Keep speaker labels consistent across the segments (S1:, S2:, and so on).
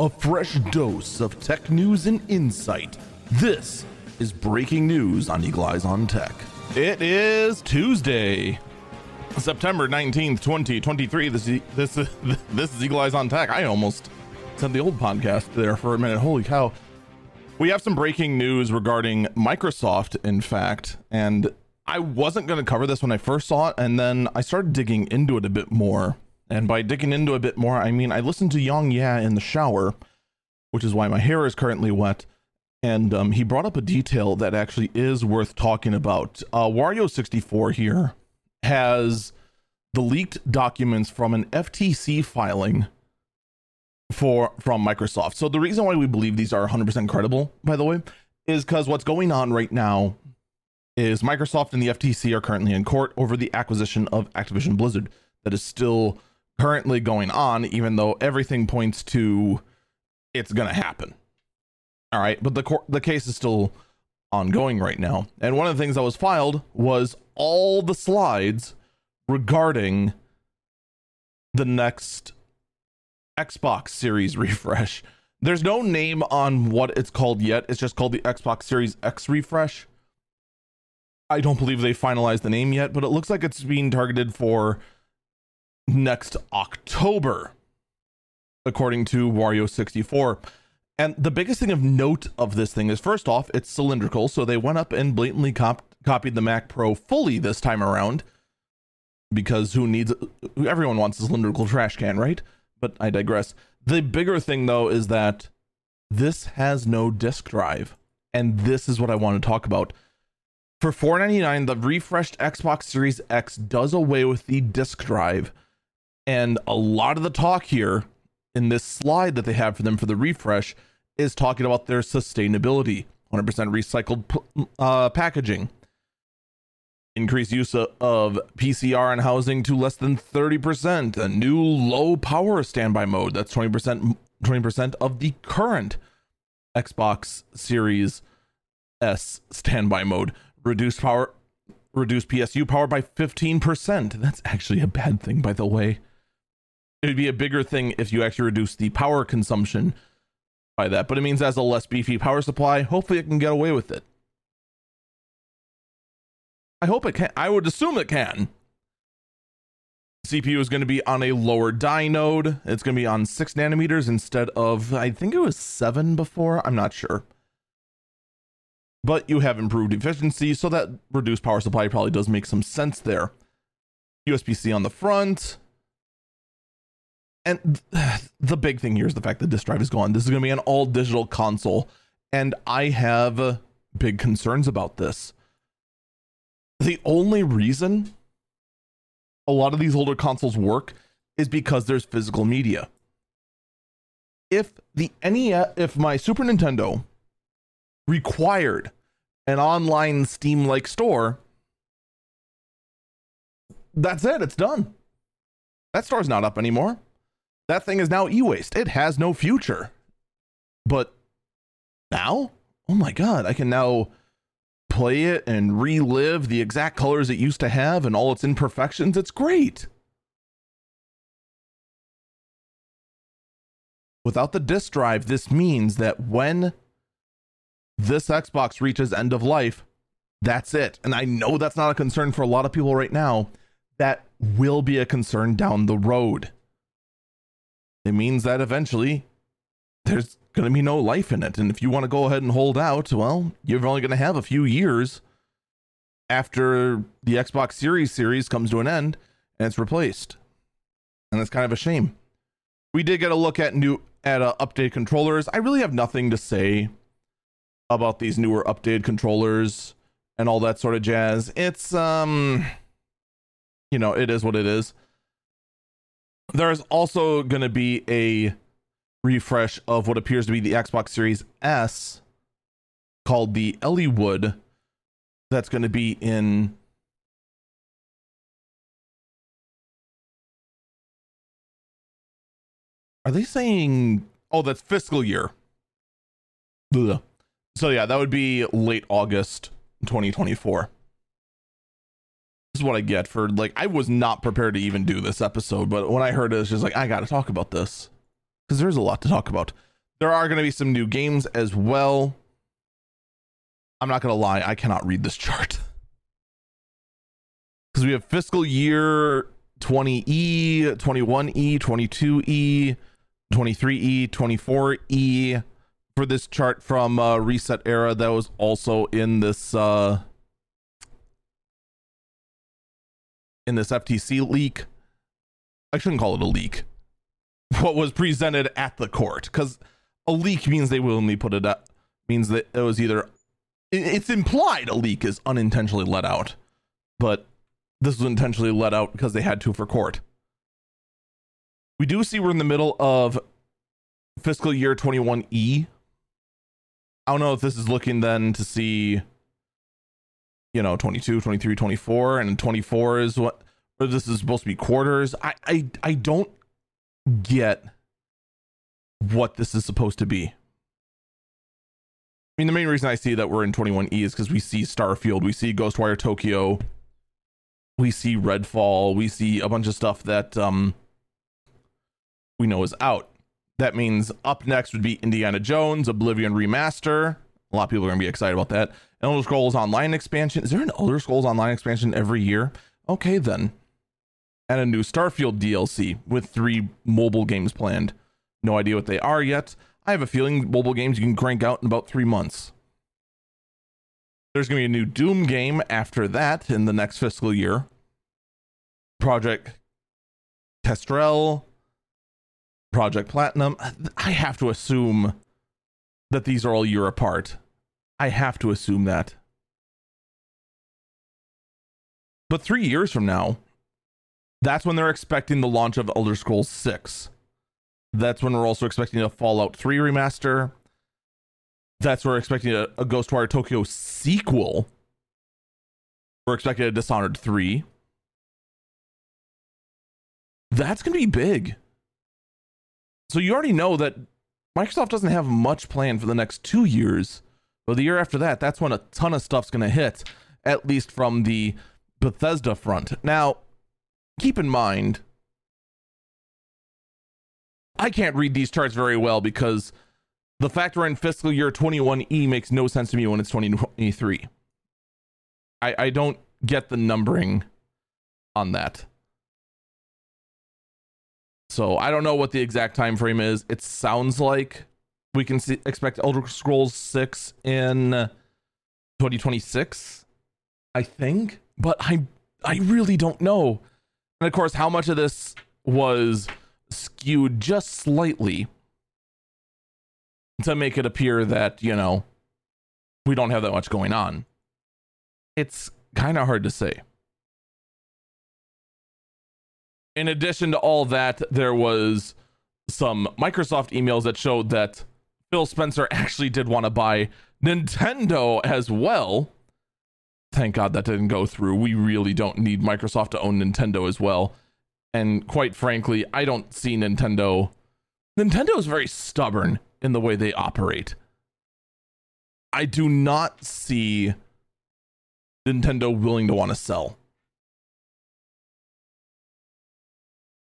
S1: a fresh dose of tech news and insight. This is breaking news on Eagle Eyes on Tech. It is Tuesday, September 19th, 2023. This is, this is, this is Eagle Eyes on Tech. I almost said the old podcast there for a minute. Holy cow. We have some breaking news regarding Microsoft, in fact, and I wasn't going to cover this when I first saw it, and then I started digging into it a bit more. And by digging into a bit more, I mean I listened to Yong Yea in the shower, which is why my hair is currently wet. And um, he brought up a detail that actually is worth talking about. Uh, Wario64 here has the leaked documents from an FTC filing for from Microsoft. So the reason why we believe these are 100% credible, by the way, is because what's going on right now is Microsoft and the FTC are currently in court over the acquisition of Activision Blizzard. That is still currently going on, even though everything points to it's going to happen. All right, but the court, the case is still ongoing right now. And one of the things that was filed was all the slides regarding the next Xbox Series refresh. There's no name on what it's called yet. It's just called the Xbox Series X refresh. I don't believe they finalized the name yet, but it looks like it's being targeted for next October, according to Wario64. And the biggest thing of note of this thing is first off, it's cylindrical. So they went up and blatantly cop- copied the Mac Pro fully this time around because who needs everyone wants a cylindrical trash can, right? But I digress. The bigger thing though is that this has no disk drive. And this is what I want to talk about. For $4.99, the refreshed Xbox Series X does away with the disk drive. And a lot of the talk here in this slide that they have for them for the refresh is talking about their sustainability 100% recycled uh, packaging, increased use of, of PCR and housing to less than 30%, a new low power standby mode that's 20% 20% of the current Xbox Series S standby mode reduce power reduce PSU power by 15%. That's actually a bad thing by the way. It would be a bigger thing if you actually reduce the power consumption by that, but it means as a less beefy power supply, hopefully it can get away with it. I hope it can. I would assume it can. CPU is going to be on a lower die node. It's going to be on 6 nanometers instead of, I think it was 7 before. I'm not sure but you have improved efficiency, so that reduced power supply probably does make some sense there. USB C on the front. And the big thing here is the fact that disk drive is gone. This is going to be an all digital console, and I have big concerns about this. The only reason a lot of these older consoles work is because there's physical media. If the NES, if my Super Nintendo required an online Steam like store, that's it. It's done. That store's not up anymore. That thing is now e waste. It has no future. But now, oh my God, I can now play it and relive the exact colors it used to have and all its imperfections. It's great. Without the disk drive, this means that when this Xbox reaches end of life, that's it. And I know that's not a concern for a lot of people right now. That will be a concern down the road. It means that eventually there's going to be no life in it. And if you want to go ahead and hold out, well, you're only going to have a few years after the Xbox Series series comes to an end and it's replaced. And that's kind of a shame. We did get a look at new at uh, update controllers. I really have nothing to say about these newer updated controllers and all that sort of jazz. It's um you know, it is what it is. There's also going to be a refresh of what appears to be the Xbox Series S called the Ellewood that's going to be in Are they saying oh that's fiscal year? Ugh. So yeah, that would be late August 2024. This is what I get for like I was not prepared to even do this episode, but when I heard it, it's just like I got to talk about this. because there's a lot to talk about. There are going to be some new games as well. I'm not going to lie, I cannot read this chart. Because we have fiscal year 20E, 21E, 22E, 23E, 24E for this chart from uh, Reset Era that was also in this uh, in this FTC leak. I shouldn't call it a leak. What was presented at the court, because a leak means they willingly put it up, means that it was either it's implied a leak is unintentionally let out, but this was intentionally let out because they had to for court. We do see we're in the middle of fiscal year 21E. I don't know if this is looking then to see, you know, 22, 23, 24, and 24 is what, this is supposed to be quarters. I, I, I don't get what this is supposed to be. I mean, the main reason I see that we're in 21E is because we see Starfield, we see Ghostwire Tokyo, we see Redfall, we see a bunch of stuff that um we know is out. That means up next would be Indiana Jones, Oblivion Remaster. A lot of people are gonna be excited about that. Elder Scrolls Online expansion. Is there an Elder Scrolls Online expansion every year? Okay then. And a new Starfield DLC with three mobile games planned. No idea what they are yet. I have a feeling mobile games you can crank out in about three months. There's going to be a new Doom game after that in the next fiscal year. Project Kestrel, Project Platinum. I have to assume that these are all year apart. I have to assume that. But three years from now, that's when they're expecting the launch of Elder Scrolls 6. That's when we're also expecting a Fallout 3 remaster. That's we're expecting a, a Ghostwire Tokyo sequel. We're expecting a Dishonored 3. That's going to be big. So you already know that Microsoft doesn't have much planned for the next two years. But the year after that, that's when a ton of stuff's going to hit, at least from the Bethesda front. Now, keep in mind, I can't read these charts very well because the fact we're in fiscal year 21E makes no sense to me when it's 2023. I, I don't get the numbering on that. So I don't know what the exact time frame is. It sounds like we can see, expect Elder Scrolls 6 in uh, 2026, I think, but I I really don't know. And of course, how much of this was skewed just slightly to make it appear that, you know, we don't have that much going on. It's kind of hard to say. In addition to all that, there was some Microsoft emails that showed that Phil Spencer actually did want to buy Nintendo as well. Thank God that didn't go through. We really don't need Microsoft to own Nintendo as well. And quite frankly, I don't see Nintendo. Nintendo is very stubborn in the way they operate. I do not see Nintendo willing to want to sell.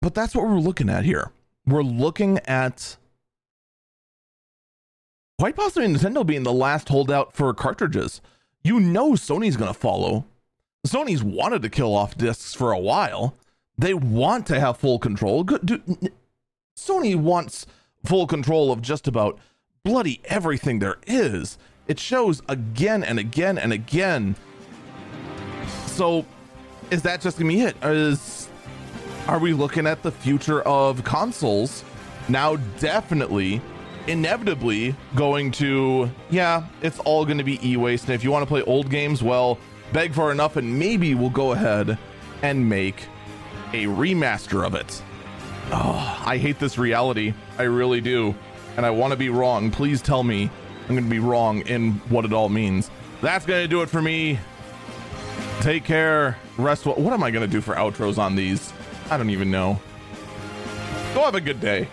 S1: But that's what we're looking at here. We're looking at quite possibly Nintendo being the last holdout for cartridges. You know Sony's going to follow. Sony's wanted to kill off discs for a while. They want to have full control. Sony wants full control of just about bloody everything there is. It shows again and again and again. So, is that just gonna be it? Is are we looking at the future of consoles now? Definitely, inevitably going to yeah, it's all going to be e-waste. And if you want to play old games, well, beg for enough, and maybe we'll go ahead and make a remaster of it. Oh, I hate this reality. I really do. And I want to be wrong. Please tell me I'm going to be wrong in what it all means. That's going to do it for me. Take care. Rest well. What am I going to do for outros on these? I don't even know. Go have a good day.